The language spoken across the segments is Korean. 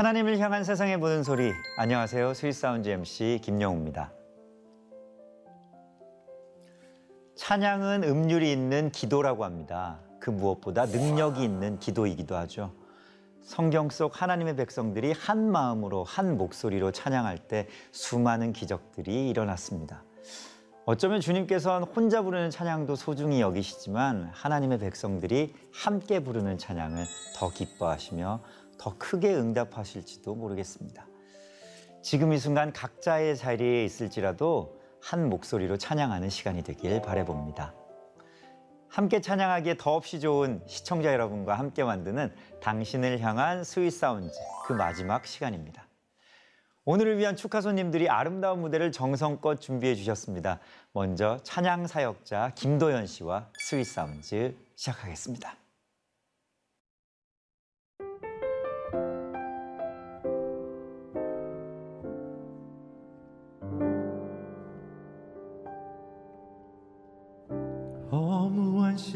하나님을 향한 세상의 모든 소리. 안녕하세요. Sweet Sounds MC 김영우입니다. 찬양은 음률이 있는 기도라고 합니다. 그 무엇보다 능력이 있는 기도이기도 하죠. 성경 속 하나님의 백성들이 한 마음으로 한 목소리로 찬양할 때 수많은 기적들이 일어났습니다. 어쩌면 주님께서는 혼자 부르는 찬양도 소중히 여기시지만 하나님의 백성들이 함께 부르는 찬양을 더 기뻐하시며 더 크게 응답하실지도 모르겠습니다. 지금 이 순간 각자의 자리에 있을지라도 한 목소리로 찬양하는 시간이 되길 바래봅니다. 함께 찬양하기에 더없이 좋은 시청자 여러분과 함께 만드는 당신을 향한 Sweet Sounds 그 마지막 시간입니다. 오늘을 위한 축하 손님들이 아름다운 무대를 정성껏 준비해 주셨습니다. 먼저 찬양 사역자 김도현 씨와 Sweet Sounds 시작하겠습니다.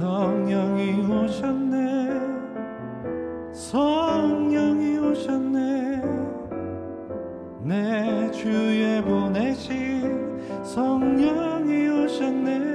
성령이 오셨네. 성령이 오셨네. 내 주에 보내신 성령이 오셨네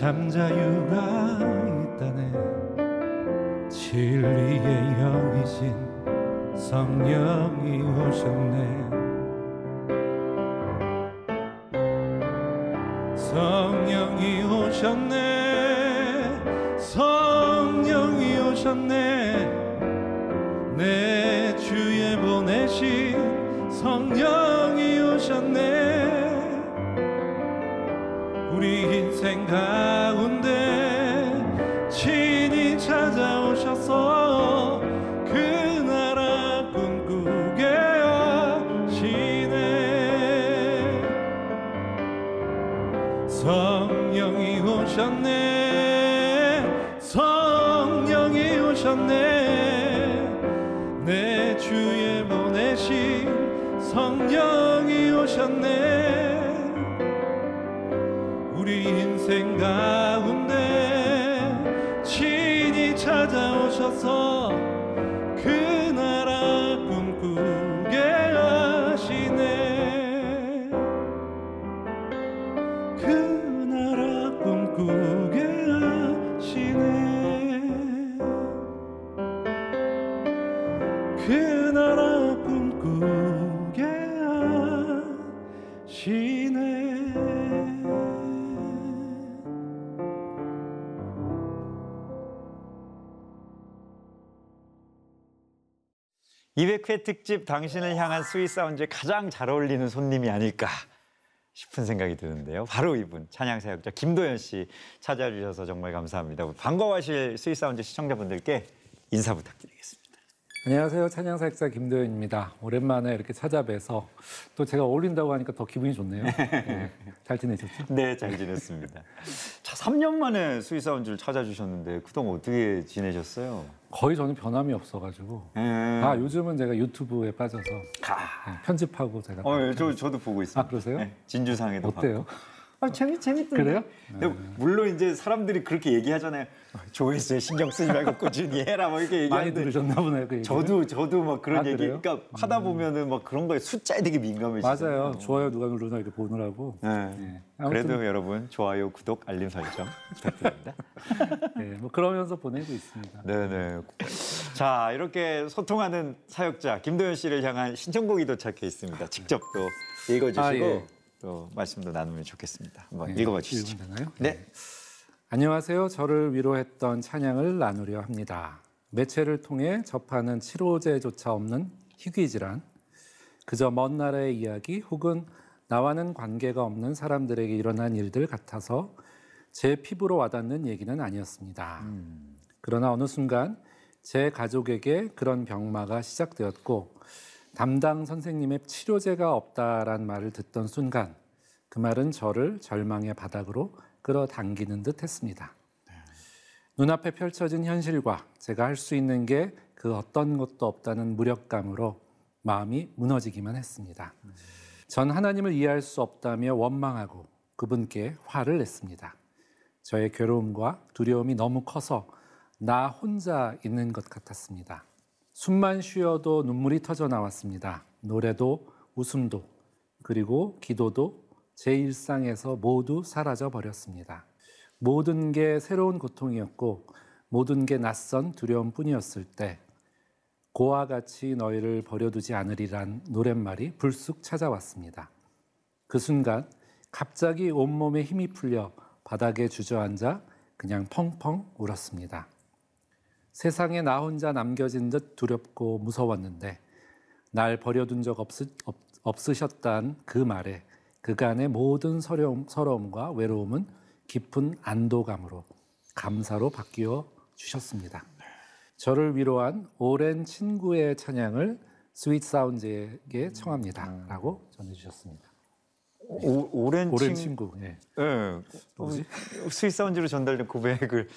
잠자유가 성령이 오셨네. 우리 인생 가운데 친히 찾아오셔서 200회 특집 당신을 향한 스윗 사운드에 가장 잘 어울리는 손님이 아닐까 싶은 생각이 드는데요. 바로 이분 찬양 사역자 김도현 씨 찾아주셔서 정말 감사합니다. 반가워하실 Sweet Sounds 시청자분들께 인사 부탁드리겠습니다. 안녕하세요. 찬양사역자 김도현입니다. 오랜만에 이렇게 찾아뵈서 또 제가 어울린다고 하니까 더 기분이 좋네요. 네. 잘 지내셨죠? 네, 잘 지냈습니다. 자, 3년 만에 스윗 사운드를 찾아주셨는데 그동안 어떻게 지내셨어요? 거의 저는 변함이 없어가지고 예. 아 요즘은 제가 유튜브에 빠져서 가. 네, 편집하고 제가 어, 예, 저 저도 보고 있습니다. 아, 그러세요? 네, 진주상에도 어때요? 아 재밌 재밌던데. 그래요? 근데 물론 이제 사람들이 그렇게 얘기하잖아요. 조회수에 신경 쓰지 말고 꾸준히 해라 뭐 이렇게 많이 얘기하는데 들으셨나 보네요. 그 얘기를. 저도 저도 막 그런 아, 얘기 그래요? 그러니까 하다 보면은 막 그런 거에 숫자에 되게 민감해지잖아요. 맞아요. 좋아요 누가 누르나 이렇게 보느라고. 네. 네. 아무튼 그래도 여러분 좋아요, 구독, 알림 설정 부탁드립니다. 네, 뭐 그러면서 보내고 있습니다. 네네. 자 이렇게 소통하는 사역자 김도현 씨를 향한 신청곡이 도착해 있습니다. 직접 또 읽어주시고 아, 예. 또 말씀도 나누면 좋겠습니다. 한번 네, 읽어봐 주시죠. 읽으면 되나요? 네. 안녕하세요. 저를 위로했던 찬양을 나누려 합니다. 매체를 통해 접하는 치료제조차 없는 희귀 질환, 그저 먼 나라의 이야기 혹은 나와는 관계가 없는 사람들에게 일어난 일들 같아서 제 피부로 와닿는 얘기는 아니었습니다. 그러나 어느 순간 제 가족에게 그런 병마가 시작되었고 담당 선생님의 치료제가 없다란 말을 듣던 순간 그 말은 저를 절망의 바닥으로 끌어당기는 듯 했습니다. 눈앞에 펼쳐진 현실과 제가 할 수 있는 게 그 어떤 것도 없다는 무력감으로 마음이 무너지기만 했습니다. 전 하나님을 이해할 수 없다며 원망하고 그분께 화를 냈습니다. 저의 괴로움과 두려움이 너무 커서 나 혼자 있는 것 같았습니다. 숨만 쉬어도 눈물이 터져 나왔습니다. 노래도 웃음도 그리고 기도도 제 일상에서 모두 사라져 버렸습니다. 모든 게 새로운 고통이었고 모든 게 낯선 두려움뿐이었을 때 고와 같이 너희를 버려두지 않으리란 노랫말이 불쑥 찾아왔습니다. 그 순간 갑자기 온몸에 힘이 풀려 바닥에 주저앉아 그냥 펑펑 울었습니다. 세상에 나 혼자 남겨진 듯 두렵고 무서웠는데 날 버려둔 적 없으, 없, 없으 셨단 그 말에 그간의 모든 서러움, 서러움과 외로움은 깊은 안도감으로 감사로 바뀌어 주셨습니다. 저를 위로한 오랜 친구의 찬양을 스윗 사운드에게 청합니다 라고 전해주셨습니다. 오, 오랜, 오랜 친... 친구. 예. 예. 뭐지? 스윗 사운드로 전달된 고백을.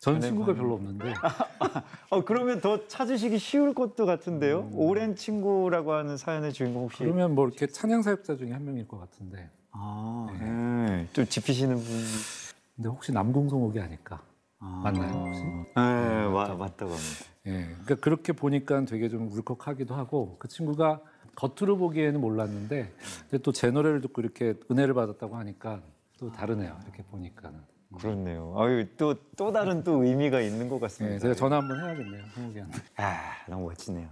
전 친구가 별로 없는데 어 그러면 더 찾으시기 쉬울 것도 같은데요. 오랜 친구라고 하는 사연의 주인공 혹시? 그러면 뭐 이렇게 찬양 사역자 중에 한 명일 것 같은데 아, 예. 좀 짚히시는 분. 근데 혹시 남궁성옥이 아닐까? 맞나요 혹시? 네, 마, 맞다고 합니다. 예, 그러니까 그렇게 보니까 되게 좀 울컥하기도 하고 그 친구가 겉으로 보기에는 몰랐는데 또 제 노래를 듣고 이렇게 은혜를 받았다고 하니까 또 다르네요. 이렇게 보니까는. 그렇네요. 아유 또 또 다른 또 의미가 있는 것 같습니다. 예, 제가 전화 한번 해야겠네요, 성욱이한테. 아 너무 멋지네요.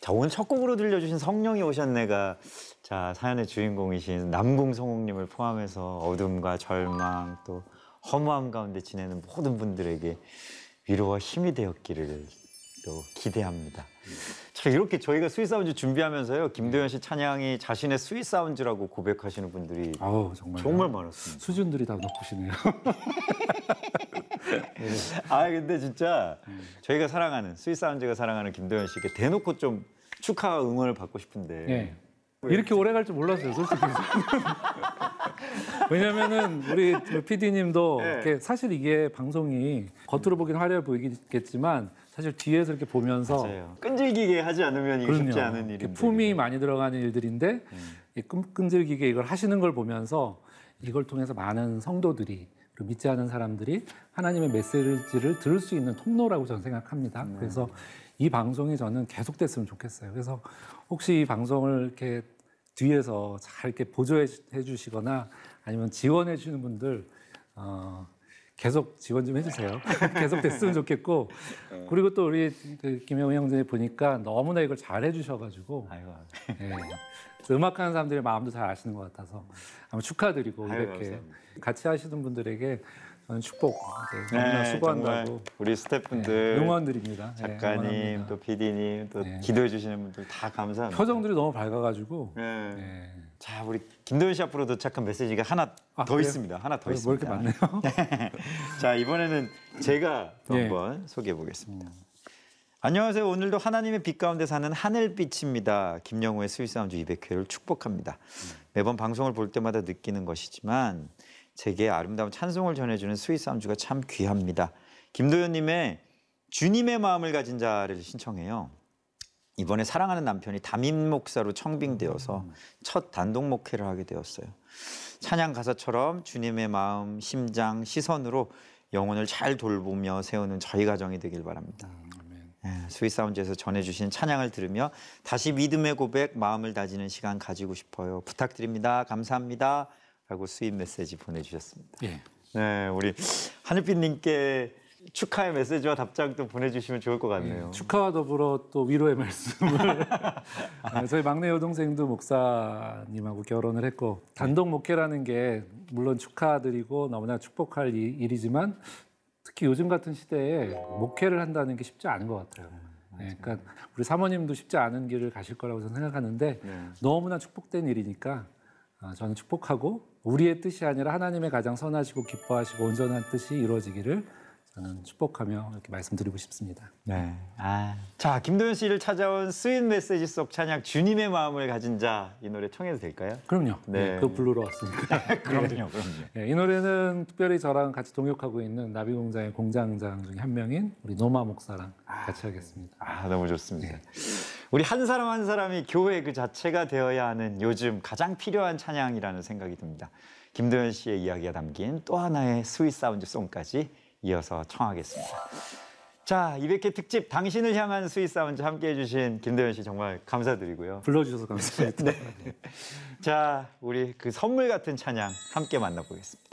자 오늘 첫 곡으로 들려주신 성령이 오셨네가 자 사연의 주인공이신 남궁성옥님을 포함해서 어둠과 절망 또 허무함 가운데 지내는 모든 분들에게 위로와 힘이 되었기를 또 기대합니다. 자 이렇게 저희가 Sweet Sounds 준비하면서요 김도현 씨 찬양이 자신의 Sweet Sounds라고 고백하시는 분들이 아우 정말 정말 많았습니다. 수준들이 다 높으시네요. 아 근데 진짜 저희가 사랑하는 스윗 사운드가 사랑하는 김도현 씨께 대놓고 좀 축하 응원을 받고 싶은데 예. 이렇게 오래 갈 줄 몰랐어요, 솔직히. 왜냐면은 우리 PD님도 네. 이렇게 사실 이게 방송이 겉으로 보긴 화려해 보이겠지만 사실 뒤에서 이렇게 보면서 맞아요. 끈질기게 하지 않으면 이게 쉽지 않은 일인데 품이 많이 들어가는 일들인데 음. 끈- 끈질기게 이걸 하시는 걸 보면서 이걸 통해서 많은 성도들이 그리고 믿지 않은 사람들이 하나님의 메시지를 들을 수 있는 통로라고 저는 생각합니다. 음. 그래서 이 방송이 저는 계속됐으면 좋겠어요. 그래서 혹시 이 방송을 이렇게 뒤에서 잘 이렇게 보조해 주- 해주시거나 아니면 지원해 주시는 분들 어, 계속 지원 좀 해주세요. 계속 됐으면 좋겠고 그리고 또 우리 그 김영우 형제 보니까 너무나 이걸 잘 해주셔가지고 아이고 예. 그래서 음악하는 사람들의 마음도 잘 아시는 것 같아서 아마 축하드리고 아유, 이렇게 감사합니다. 같이 하시는 분들에게 저는 축복 이렇게 너무나 수고한다고 네, 우리 예, 스태프분들 응원드립니다. 예, 작가님 응원합니다. 또 PD님 또 네. 기도해 주시는 분들 다 감사합니다. 표정들이 너무 밝아가지고 네. 예. 자 우리 김도현 씨 앞으로 도착한 메시지가 하나 아, 더 그래요? 있습니다. 하나 더뭐 있습니다. 이렇게 많네요. 자 이번에는 제가 또 예. 한번 소개해 보겠습니다. 안녕하세요. 오늘도 하나님의 빛 가운데 사는 하늘빛입니다. 김영우의 Sweet Sounds 200회를 축복합니다. 매번 방송을 볼 때마다 느끼는 것이지만 제게 아름다운 찬송을 전해주는 스윗사운드가 참 귀합니다. 김도현님의 주님의 마음을 가진 자를 신청해요. 이번에 사랑하는 남편이 담임 목사로 청빙되어서 첫 단독 목회를 하게 되었어요. 찬양 가사처럼 주님의 마음, 심장, 시선으로 영혼을 잘 돌보며 세우는 저희 가정이 되길 바랍니다. 예, Sweet Sounds에서 전해주신 찬양을 들으며 다시 믿음의 고백, 마음을 다지는 시간 가지고 싶어요. 부탁드립니다. 감사합니다. 라고 sweet 메시지 보내주셨습니다. 예. 네, 우리 하늘빛님께 축하의 메시지와 답장도 보내주시면 좋을 것 같네요. 축하와 더불어 또 위로의 말씀을 네, 저희 막내 여동생도 목사님하고 결혼을 했고 단독 목회라는 게 물론 축하드리고 너무나 축복할 이- 일이지만 특히 요즘 같은 시대에 목회를 한다는 게 쉽지 않은 것 같아요. 네, 그러니까 우리 사모님도 쉽지 않은 길을 가실 거라고 저는 생각하는데 네. 너무나 축복된 일이니까 아, 저는 축복하고 우리의 뜻이 아니라 하나님의 가장 선하시고 기뻐하시고 온전한 뜻이 이루어지기를 저는 축복하며 이렇게 말씀드리고 싶습니다. 네. 아. 자, 김도현 씨를 찾아온 sweet 메시지 속 찬양 주님의 마음을 가진 자 이 노래 청해도 될까요? 그럼요. 네. 네. 그 부르러 왔으니까. 그럼요, 그럼요. 네, 이 노래는 특별히 저랑 같이 동역하고 있는 나비공장의 공장장 중에 한 명인 우리 노마 목사랑 같이 하겠습니다. 아, 너무 좋습니다. 우리 한 사람 한 사람이 교회 그 자체가 되어야 하는 요즘 가장 필요한 찬양이라는 생각이 듭니다. 김도현 씨의 이야기가 담긴 또 하나의 Sweet Sounds song까지 이어서 청하겠습니다. 자, 200회 특집 당신을 향한 Sweet Sounds 함께 해주신 김도현 씨 정말 감사드리고요. 불러주셔서 감사합니다. 자, 우리 그 선물 같은 찬양 함께 만나보겠습니다.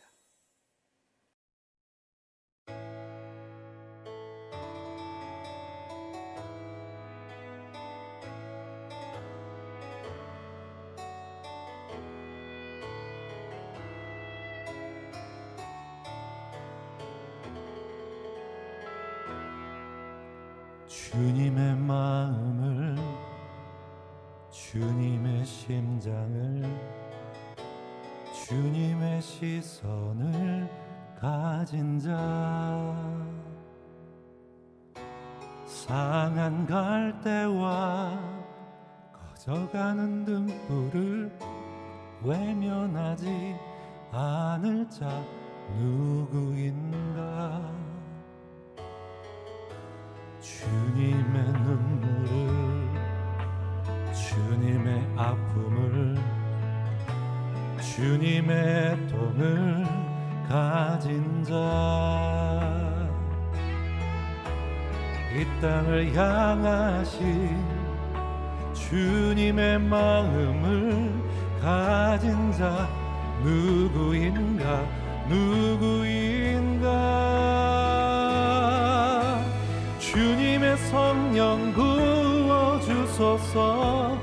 주님의 통을 가진 자 이 땅을 향하신 주님의 마음을 가진 자 누구인가 누구인가? 주님의 성령 부어 주소서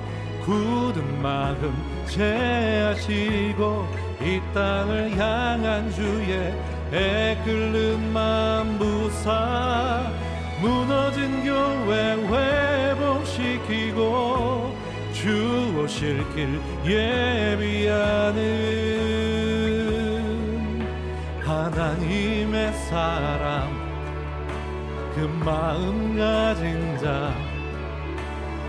굳은 마음 제하시고 이 땅을 향한 주의 애끓는 마음 부사 무너진 교회 회복시키고 주 오실 길 예비하는 하나님의 사람 그 마음 가진 자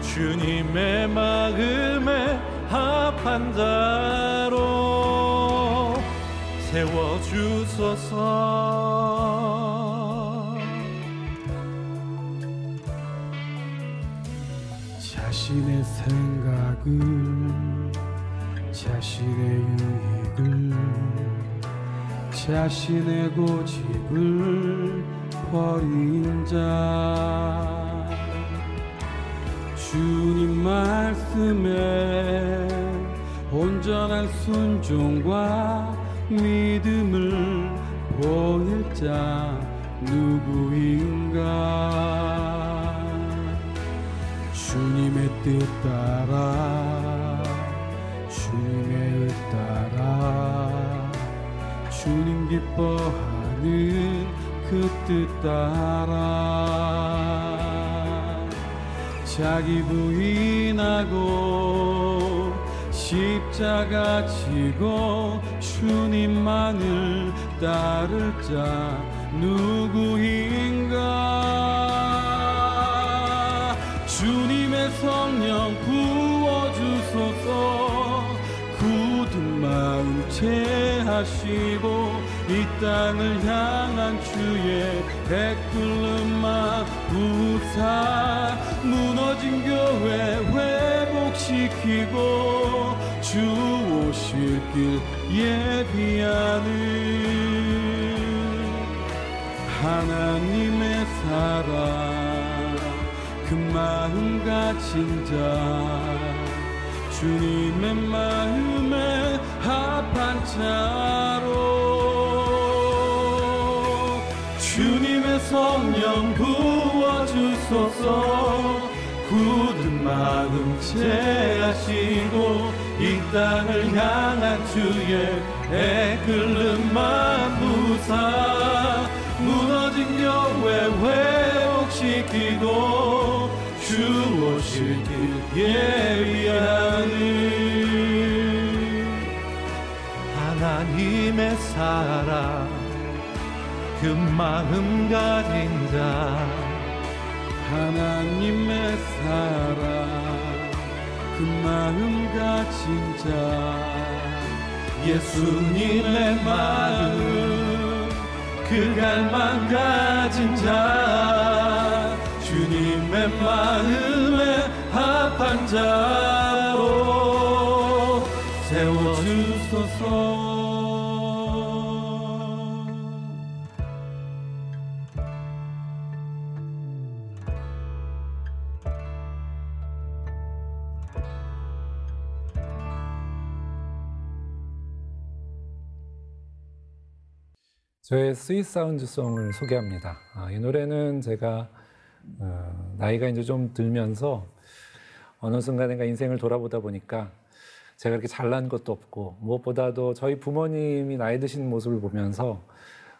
주님의 마음에 합 한 자로 세워주소서. 자신의 생각을 자신의 유익을 자신의 고집을 버린 자. 주님 말씀에 온전한 순종과 믿음을 보일 자 누구인가? 주님의 뜻 따라 주님의 의 따라. 주님 기뻐하는 그 뜻 따라. 자기 부인하고 십자가 지고 주님만을 따를 자 누구인가? 주님의 성령 부어주소서. 굳은 마음 채하시고 이 땅을 향한 주의 백굴른 마 부사. 무너진 교회 회복시키고 주 오실 길 예비하는 하나님의 사랑 그 마음 가진 자 주님의 마음에 합한 자로 주님의 성령 부어주소서. 굳은 마음 채하시고 이 땅을 향한 주의 애끓는 마음 부사 무너진 교회 회복시키고 주 오실 길 예비하는 하나님의 사랑 그 마음 가진 자 하나님의 사랑. 그 마음 가진 자 예수님의 마음 그 갈망 가진 자 주님의 마음에 합한 자로 세워주소서 저의 Sweet Sounds song을 소개합니다. 아, 이 노래는 제가 어, 나이가 이제 좀 들면서 어느 순간인가 인생을 돌아보다 보니까 제가 이렇게 잘난 것도 없고 무엇보다도 저희 부모님이 나이 드신 모습을 보면서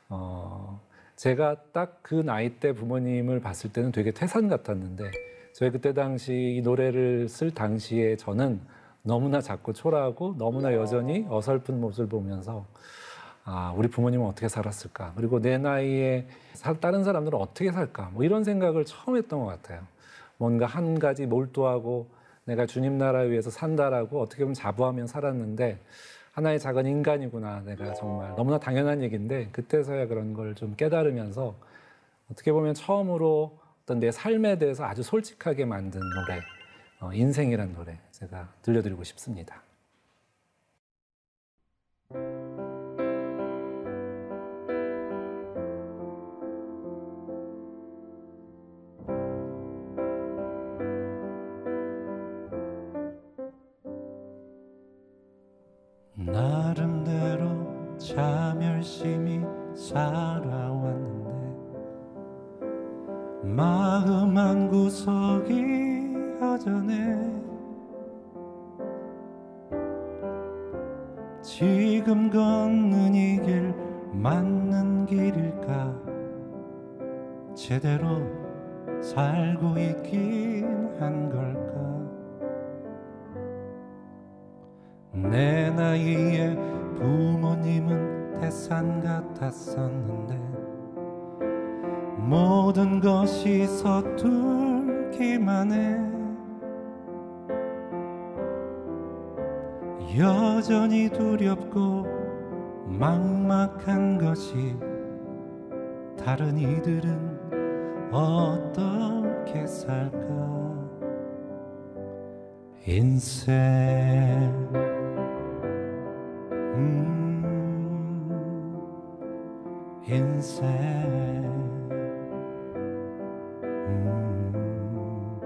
어, 제가 딱 그 나이 때 부모님을 봤을 때는 되게 태산 같았는데 저희 그때 당시 이 노래를 쓸 당시에 저는 너무나 작고 초라하고 너무나 여전히 어설픈 모습을 보면서 아, 우리 부모님은 어떻게 살았을까? 그리고 내 나이에 사- 다른 사람들은 어떻게 살까? 뭐 이런 생각을 처음 했던 것 같아요. 뭔가 한 가지 몰두하고 내가 주님 나라를 위해서 산다라고 어떻게 보면 자부하며 살았는데 하나의 작은 인간이구나. 내가 정말 너무나 당연한 얘기인데 그때서야 그런 걸 좀 깨달으면서 어떻게 보면 처음으로 어떤 내 삶에 대해서 아주 솔직하게 만든 노래, 어, 인생이란 노래 제가 들려드리고 싶습니다. 인생 음.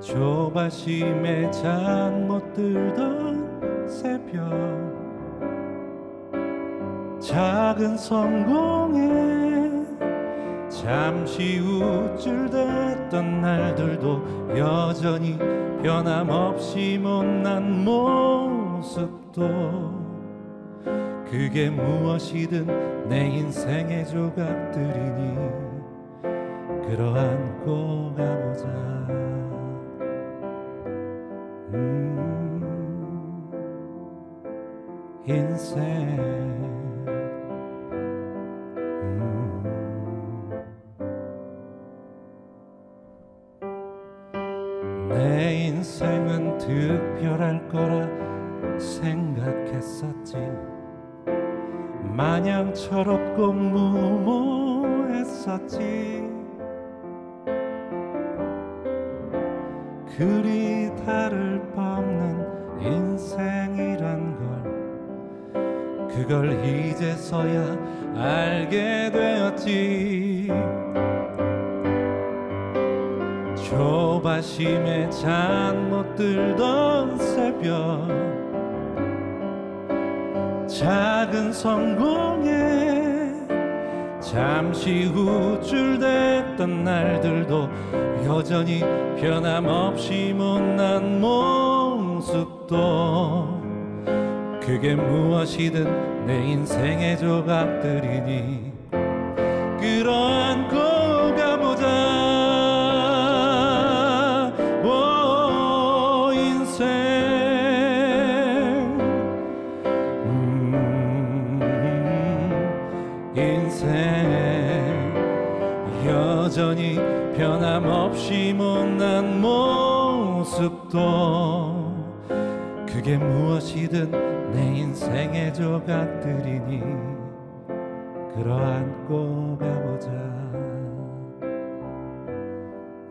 조바심에 잠 못 들던 새벽 작은 성공에 잠시 우쭐댔던 날들도 여전히 변함없이 못난 모습도 그게 무엇이든 내 인생의 조각들이니 끌어안고 가보자. 음, 인생 그걸 이제서야 알게 되었지. 조바심에 잠 못 들던 새벽 작은 성공에 잠시 우쭐댔던 날들도 여전히 변함없이 못난 모습도 그게 무엇이든 내 인생의 조각들이니. 끌어안고 가 보자. 오 인생. 음, 인생. 여전히 변함없이 못난 모습도 그게 무엇이든 내 인생의 조각들이니 끌어안고 가보자.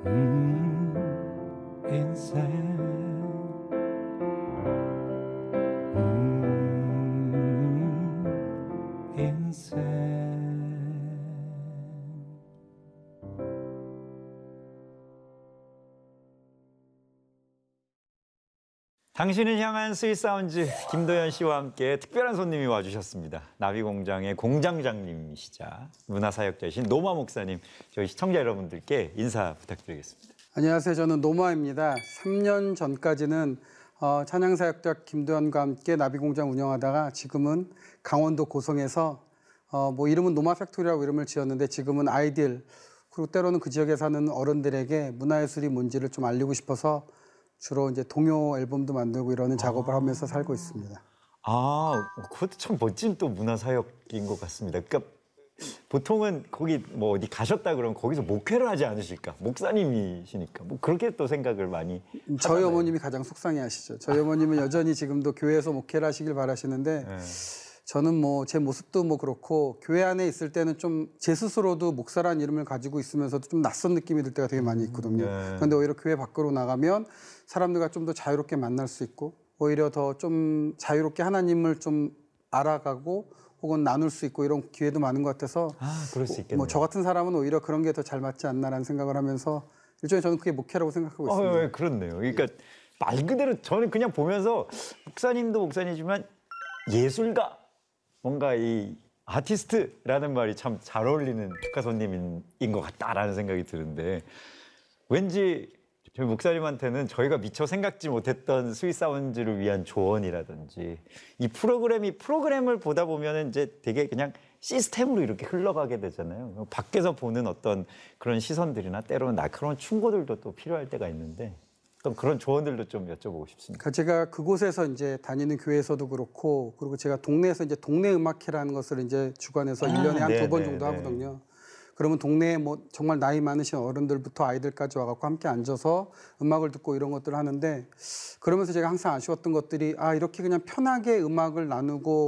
음, 인생. 음, 인생 당신을 향한 Sweet Sounds 김도현 씨와 함께 특별한 손님이 와주셨습니다. 나비공장의 공장장님이시자 문화사역자이신 노마 목사님 저희 시청자 여러분들께 인사 부탁드리겠습니다. 안녕하세요. 저는 노마입니다. 3년 전까지는 어, 찬양사역자 김도현과 함께 나비공장 운영하다가 지금은 강원도 고성에서 어, 뭐 이름은 노마 Factory라고 이름을 지었는데 지금은 아이들 그리고 때로는 그 지역에 사는 어른들에게 문화예술이 뭔지를 좀 알리고 싶어서 주로 이제 동요 앨범도 만들고 이러는 작업을 하면서 살고 있습니다. 아, 그것도 참 멋진 또 문화 사역인 것 같습니다. 그러니까 보통은 거기 뭐 어디 가셨다 그러면 거기서 목회를 하지 않으실까? 목사님이시니까 뭐 그렇게 또 생각을 많이 저희 어머님이 가장 속상해하시죠. 저희 어머님은 여전히 지금도 교회에서 목회를 하시길 바라시는데 예. 저는 뭐 제 모습도 뭐 그렇고 교회 안에 있을 때는 좀 제 스스로도 목사라는 이름을 가지고 있으면서도 좀 낯선 느낌이 들 때가 되게 많이 있거든요. 네. 그런데 오히려 교회 밖으로 나가면 사람들과 좀 더 자유롭게 만날 수 있고 오히려 더 좀 자유롭게 하나님을 좀 알아가고 혹은 나눌 수 있고 이런 기회도 많은 것 같아서 아, 그럴 수 있겠네요. 뭐저 같은 사람은 오히려 그런 게 더 잘 맞지 않나라는 생각을 하면서 일종의 저는 그게 목회라고 생각하고 있습니다. 어, 예, 그렇네요. 그러니까 말 그대로 저는 그냥 보면서 목사님도 목사님이지만 예술가 뭔가 이 아티스트라는 말이 참 잘 어울리는 축하 손님인 것 같다라는 생각이 드는데 왠지 저희 목사님한테는 저희가 미처 생각지 못했던 스윗 사운즈를 위한 조언이라든지 이 프로그램이 프로그램을 보다 보면은 이제 되게 그냥 시스템으로 이렇게 흘러가게 되잖아요. 밖에서 보는 어떤 그런 시선들이나 때로는 날카로운 충고들도 또 필요할 때가 있는데 어떤 그런 조언들도 좀 여쭤보고 싶습니다. 그러니까 제가 그곳에서 이제 다니는 교회에서도 그렇고 그리고 제가 동네에서 이제 동네 음악회라는 것을 이제 주관해서 아, 일 1년에 한 네, 두번 네, 정도 네. 하거든요. 그러면 동네에 뭐 정말 나이 많으신 어른들부터 아이들까지 와갖고 함께 앉아서 음악을 듣고 이런 것들을 하는데 그러면서 제가 항상 아쉬웠던 것들이 아 이렇게 그냥 편하게 음악을 나누고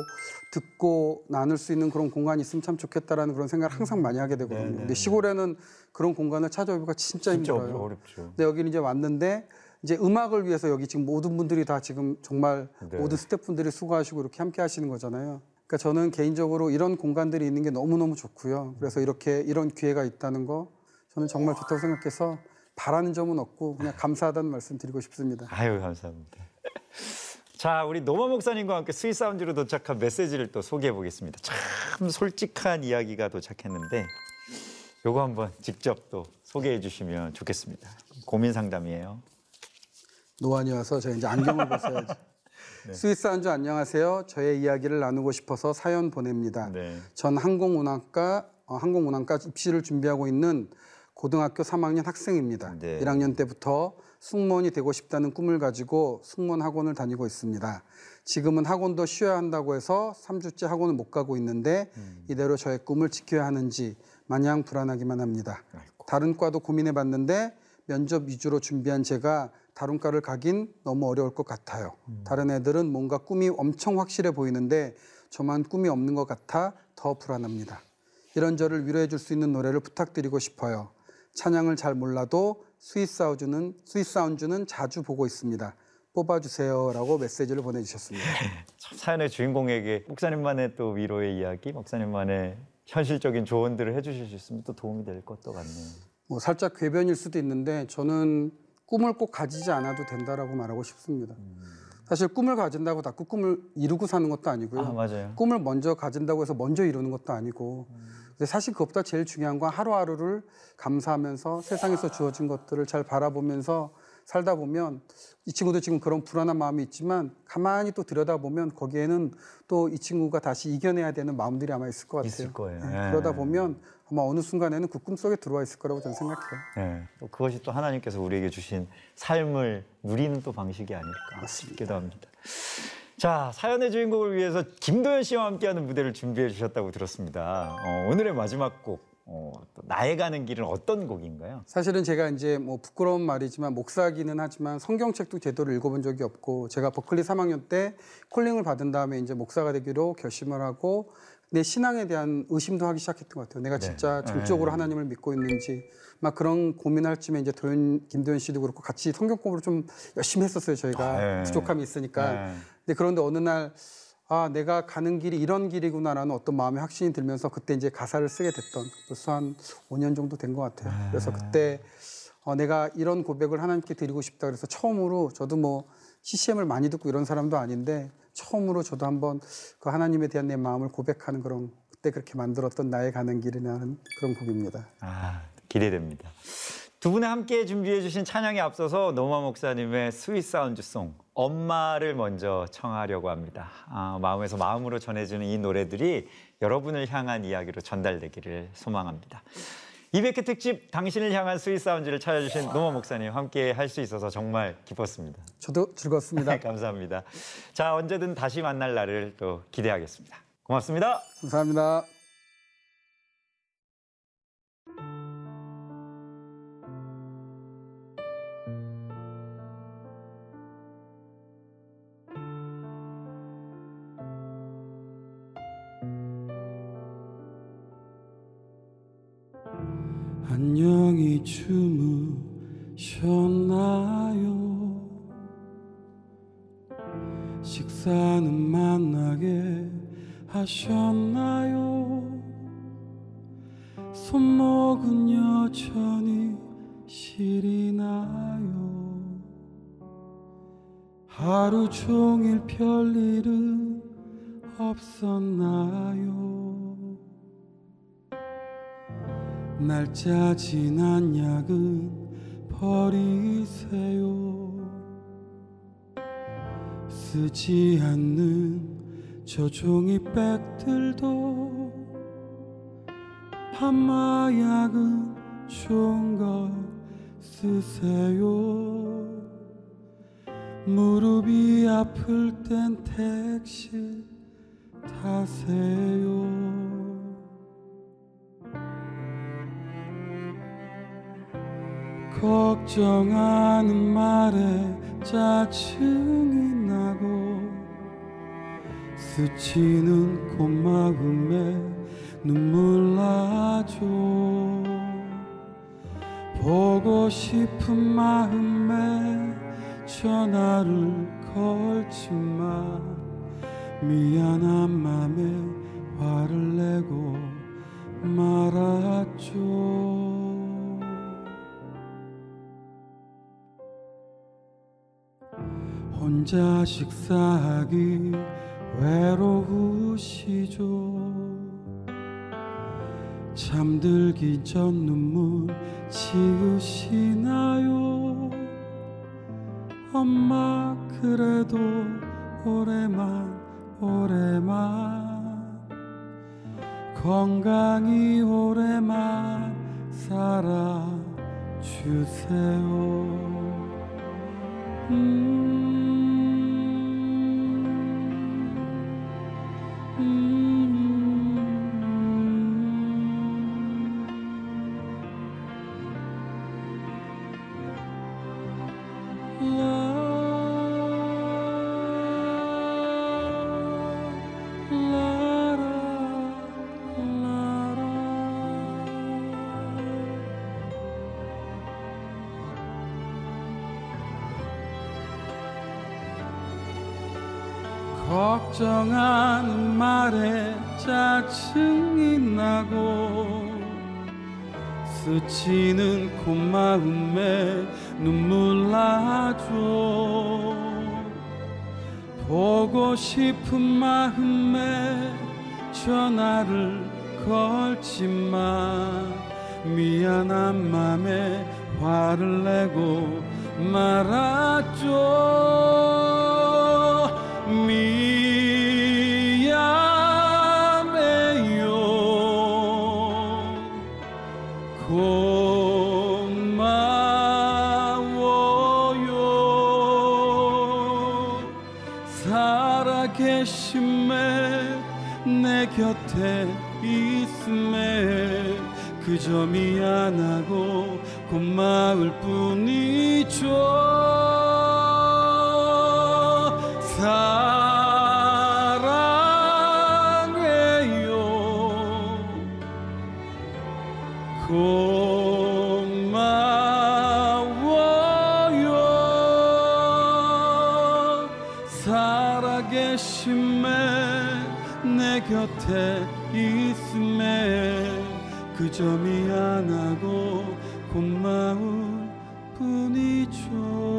듣고 나눌 수 있는 그런 공간이 있으면 참 좋겠다라는 그런 생각을 항상 많이 하게 되거든요. 네, 네, 근데 시골에는 그런 공간을 찾아오기가 진짜, 진짜 힘들어요. 어렵죠. 근데 여기는 이제 왔는데 이제 음악을 위해서 여기 지금 모든 분들이 다 지금 정말 네. 모든 스태프분들이 수고하시고 이렇게 함께 하시는 거잖아요. 그러니까 저는 개인적으로 이런 공간들이 있는 게 너무너무 좋고요. 그래서 이렇게 이런 기회가 있다는 거 저는 정말 좋다고 생각해서 바라는 점은 없고 그냥 감사하다는 말씀 드리고 싶습니다. 아유 감사합니다. 자 우리 노마 목사님과 함께 Sweet Sound로 도착한 메시지를 또 소개해 보겠습니다. 참 솔직한 이야기가 도착했는데 요거 한번 직접 또 소개해 주시면 좋겠습니다. 고민 상담이에요. 노안이 와서 제가 이제 안경을 벗어야지. 스위스 안주 안녕하세요. 저의 이야기를 나누고 싶어서 사연 보냅니다. 네. 전 항공운항과 어, 항공운항과 입시를 준비하고 있는 고등학교 3학년 학생입니다. 네. 1학년 때부터 승무원이 되고 싶다는 꿈을 가지고 승무원 학원을 다니고 있습니다. 지금은 학원도 쉬어야 한다고 해서 3주째 학원을 못 가고 있는데 이대로 저의 꿈을 지켜야 하는지 마냥 불안하기만 합니다. 아이고. 다른 과도 고민해 봤는데 면접 위주로 준비한 제가 다른 과를 가긴 너무 어려울 것 같아요. 다른 애들은 뭔가 꿈이 엄청 확실해 보이는데 저만 꿈이 없는 것 같아 더 불안합니다. 이런 저를 위로해 줄 수 있는 노래를 부탁드리고 싶어요. 찬양을 잘 몰라도 Sweet Sound는 Sweet Sound는 자주 보고 있습니다. 뽑아주세요라고 메시지를 보내주셨습니다. 참 사연의 주인공에게 목사님만의 또 위로의 이야기, 목사님만의 현실적인 조언들을 해주실 수 있으면 또 도움이 될 것도 같네요. 뭐 살짝 궤변일 수도 있는데 저는 꿈을 꼭 가지지 않아도 된다라고 말하고 싶습니다. 사실 꿈을 가진다고 다그 꿈을 이루고 사는 것도 아니고요. 아. 꿈을 먼저 가진다고 해서 먼저 이루는 것도 아니고 근데 사실 그것보다 제일 중요한 건 하루하루를 감사하면서 세상에서 주어진 것들을 잘 바라보면서 살다 보면 이 친구도 지금 그런 불안한 마음이 있지만 가만히 또 들여다보면 거기에는 또 이 친구가 다시 이겨내야 되는 마음들이 아마 있을 것 같아요. 있을 거예요. 네, 예. 그러다 보면 아마 어느 순간에는 그 꿈속에 들어와 있을 거라고 저는 생각해요. 네. 또 그것이 또 하나님께서 우리에게 주신 삶을 누리는 또 방식이 아닐까 싶기도 합니다. 자, 사연의 주인공을 위해서 김도현 씨와 함께하는 무대를 준비해 주셨다고 들었습니다. 어, 오늘의 마지막 곡, 어, 또 나의 가는 길은 어떤 곡인가요? 사실은 제가 이제 뭐 부끄러운 말이지만 목사기는 하지만 성경책도 제대로 읽어본 적이 없고 제가 버클리 3학년 때 콜링을 받은 다음에 이제 목사가 되기로 결심을 하고 내 신앙에 대한 의심도 하기 시작했던 것 같아요. 내가 진짜 정적으로 하나님을 믿고 있는지 막 그런 고민할 쯤에 이제 도현 김도현 씨도 그렇고 같이 성경 공부를 좀 열심히 했었어요. 저희가 아, 네. 부족함이 있으니까. 네. 근데 그런데 어느 날 아, 내가 가는 길이 이런 길이구나라는 어떤 마음의 확신이 들면서 그때 이제 가사를 쓰게 됐던 벌써 한 5년 정도 된 것 같아요. 그래서 그때 어, 내가 이런 고백을 하나님께 드리고 싶다 그래서 처음으로 저도 뭐 CCM을 많이 듣고 이런 사람도 아닌데 처음으로 저도 한번 그 하나님에 대한 내 마음을 고백하는 그런 그때 그렇게 만들었던 나의 가는 길이라는 그런 곡입니다. 아, 기대됩니다. 두 분의 함께 준비해 주신 찬양에 앞서서 노마 목사님의 Sweet Sound song 엄마를 먼저 청하려고 합니다. 아, 마음에서 마음으로 전해주는 이 노래들이 여러분을 향한 이야기로 전달되기를 소망합니다. 200회 특집 당신을 향한 Sweet Sound를 찾아주신 노마 목사님 함께 할 수 있어서 정말 기뻤습니다. 저도 즐겁습니다. 네, 감사합니다. 자, 언제든 다시 만날 날을 또 기대하겠습니다. 고맙습니다. 감사합니다. 주무셨나요? 식사는 만나게 하셨나요? 손목은 여전히 시리나요? 하루 종일 별일은 없었나요? 날짜 지난 약은 버리세요. 쓰지 않는 저 종이백들도 판마약은 좋은 걸 쓰세요. 무릎이 아플 땐 택시 타세요. 걱정하는 말에 짜증이 나고 스치는 콧마음에 눈물 나죠. 보고 싶은 마음에 전화를 걸지만 미안한 맘에 화를 내고 말았죠 혼자 식사하기 외로우시죠? 잠들기 전 눈물 지으시나요? 엄마 그래도 오래만 오래만. 건강히 오래만 살아주세요. 걱 콧마음에 눈물 나죠 보고 싶은 마음에 전화를 걸지만 미안한 맘에 화를 내고 말았죠. 미 곁에 있음에 그저 미안하고 고마울 뿐이죠 그저 미안하고 고마울 뿐이죠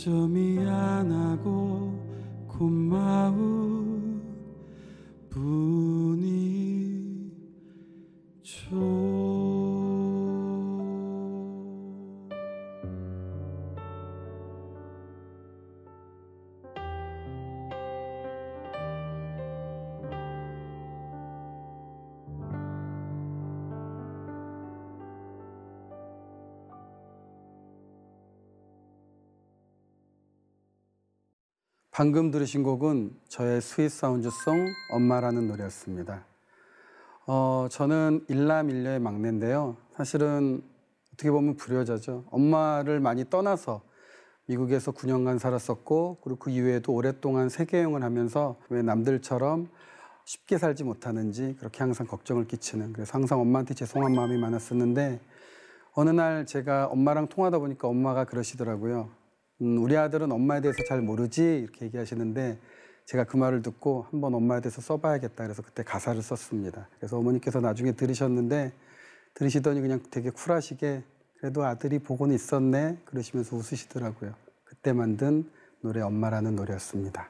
그저 방금 들으신 곡은 저의 Sweet Sound song 엄마라는 노래였습니다. 어, 저는 일남일녀의 막내인데요. 사실은 어떻게 보면 불효자죠. 엄마를 많이 떠나서 미국에서 9년간 살았었고 그리고 그 이후에도 오랫동안 세계 여행을 하면서 왜 남들처럼 쉽게 살지 못하는지 그렇게 항상 걱정을 끼치는 그래서 항상 엄마한테 죄송한 마음이 많았었는데 어느 날 제가 엄마랑 통화하다 보니까 엄마가 그러시더라고요. 음, 우리 아들은 엄마에 대해서 잘 모르지 이렇게 얘기하시는데 제가 그 말을 듣고 한번 엄마에 대해서 써봐야겠다 그래서 그때 가사를 썼습니다. 그래서 어머니께서 나중에 들으셨는데 들으시더니 그냥 되게 쿨하시게 그래도 아들이 보고는 있었네 그러시면서 웃으시더라고요. 그때 만든 노래 엄마라는 노래였습니다.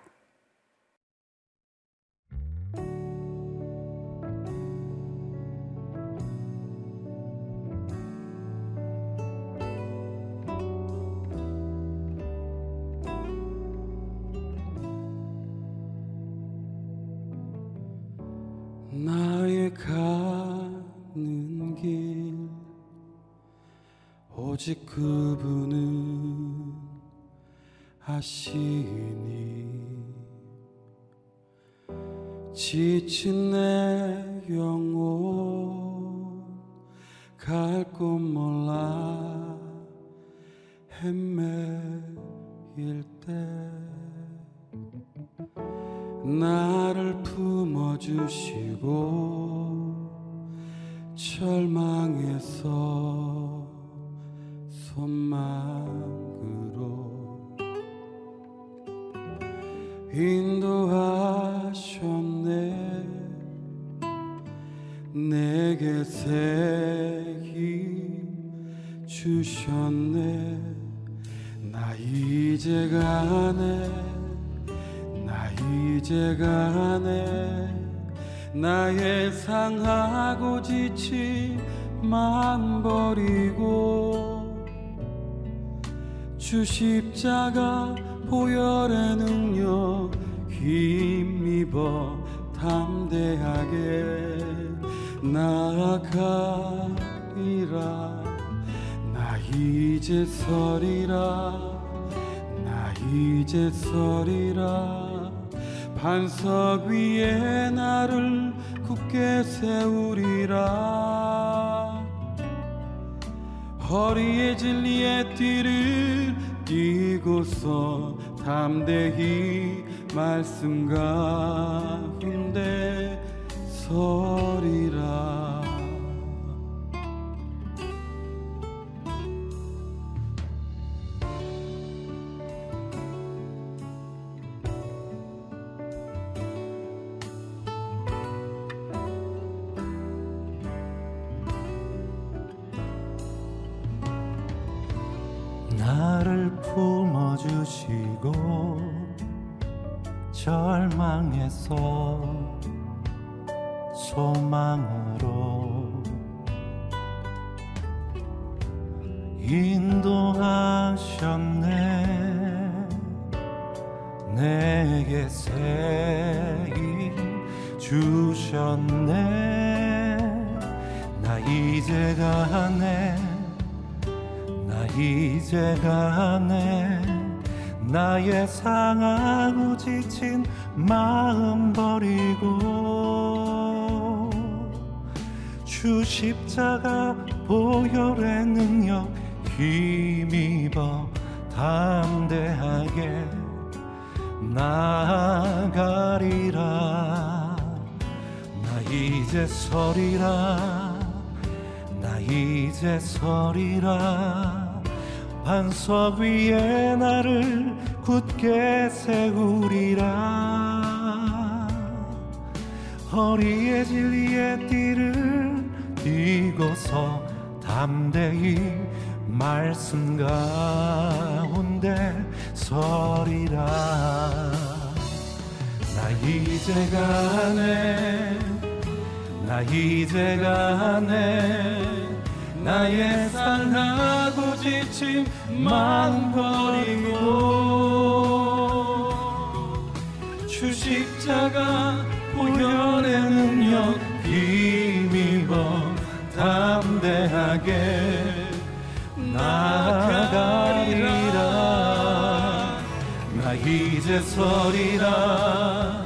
아시니 지친 내 영혼 갈 곳 몰라 헤매일 때 나를 품어주시고 절망에서 손망 인도하셨네. 내게 새힘 주셨네. 나 이제 가네. 나 이제 가네. 나의 상하고 지친 맘 버리고 주 십자가 보혈의 능력 힘입어 담대하게 나아가리라. 나 이제 서리라. 나 이제 서리라. 반석 위에 나를 굳게 세우리라. 허리에 진리의 띠를 띠고서 담대히 말씀 가운데 서 이제 서리라 나 이제 서리라. 반석 위에 나를 굳게 세우리라. 허리에 진리의 띠를 띠고서 담대히 말씀 가운데 서리라. 나 이제 가네 나 이제 가네. 나의 상하고 지친 마음 버리고. 주 십자가 보혈의 능력 힘입어 담대하게 나가리라. 나 이제 서리라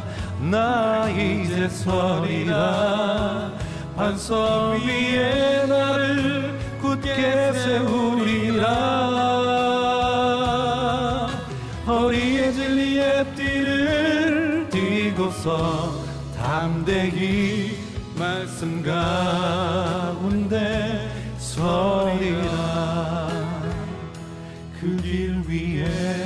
나 이제 서리라. 반석 위에 나를 굳게 세우리라. 허리에 진리의 띠를 띠고서 담대히 말씀 가운데 서리라. 그 길 위에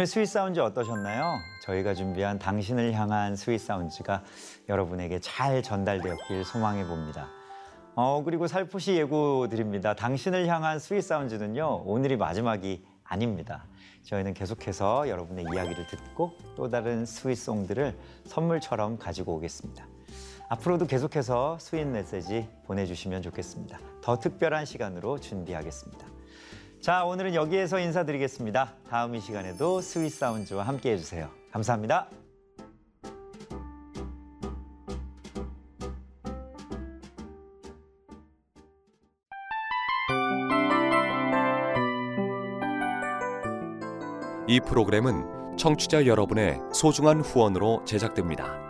오늘 Sweet Sounds 어떠셨나요? 저희가 준비한 당신을 향한 스윗 사운즈가 여러분에게 잘 전달되었길 소망해 봅니다. 어, 그리고 살포시 예고 드립니다. 당신을 향한 스윗 사운즈는요, 오늘이 마지막이 아닙니다. 저희는 계속해서 여러분의 이야기를 듣고 또 다른 sweet song들을 선물처럼 가지고 오겠습니다. 앞으로도 계속해서 sweet 메시지 보내주시면 좋겠습니다. 더 특별한 시간으로 준비하겠습니다. 자, 오늘은 여기에서 인사드리겠습니다. 다음 이 시간에도 스윗 사운즈와 함께 해주세요. 감사합니다. 이 프로그램은 청취자 여러분의 소중한 후원으로 제작됩니다.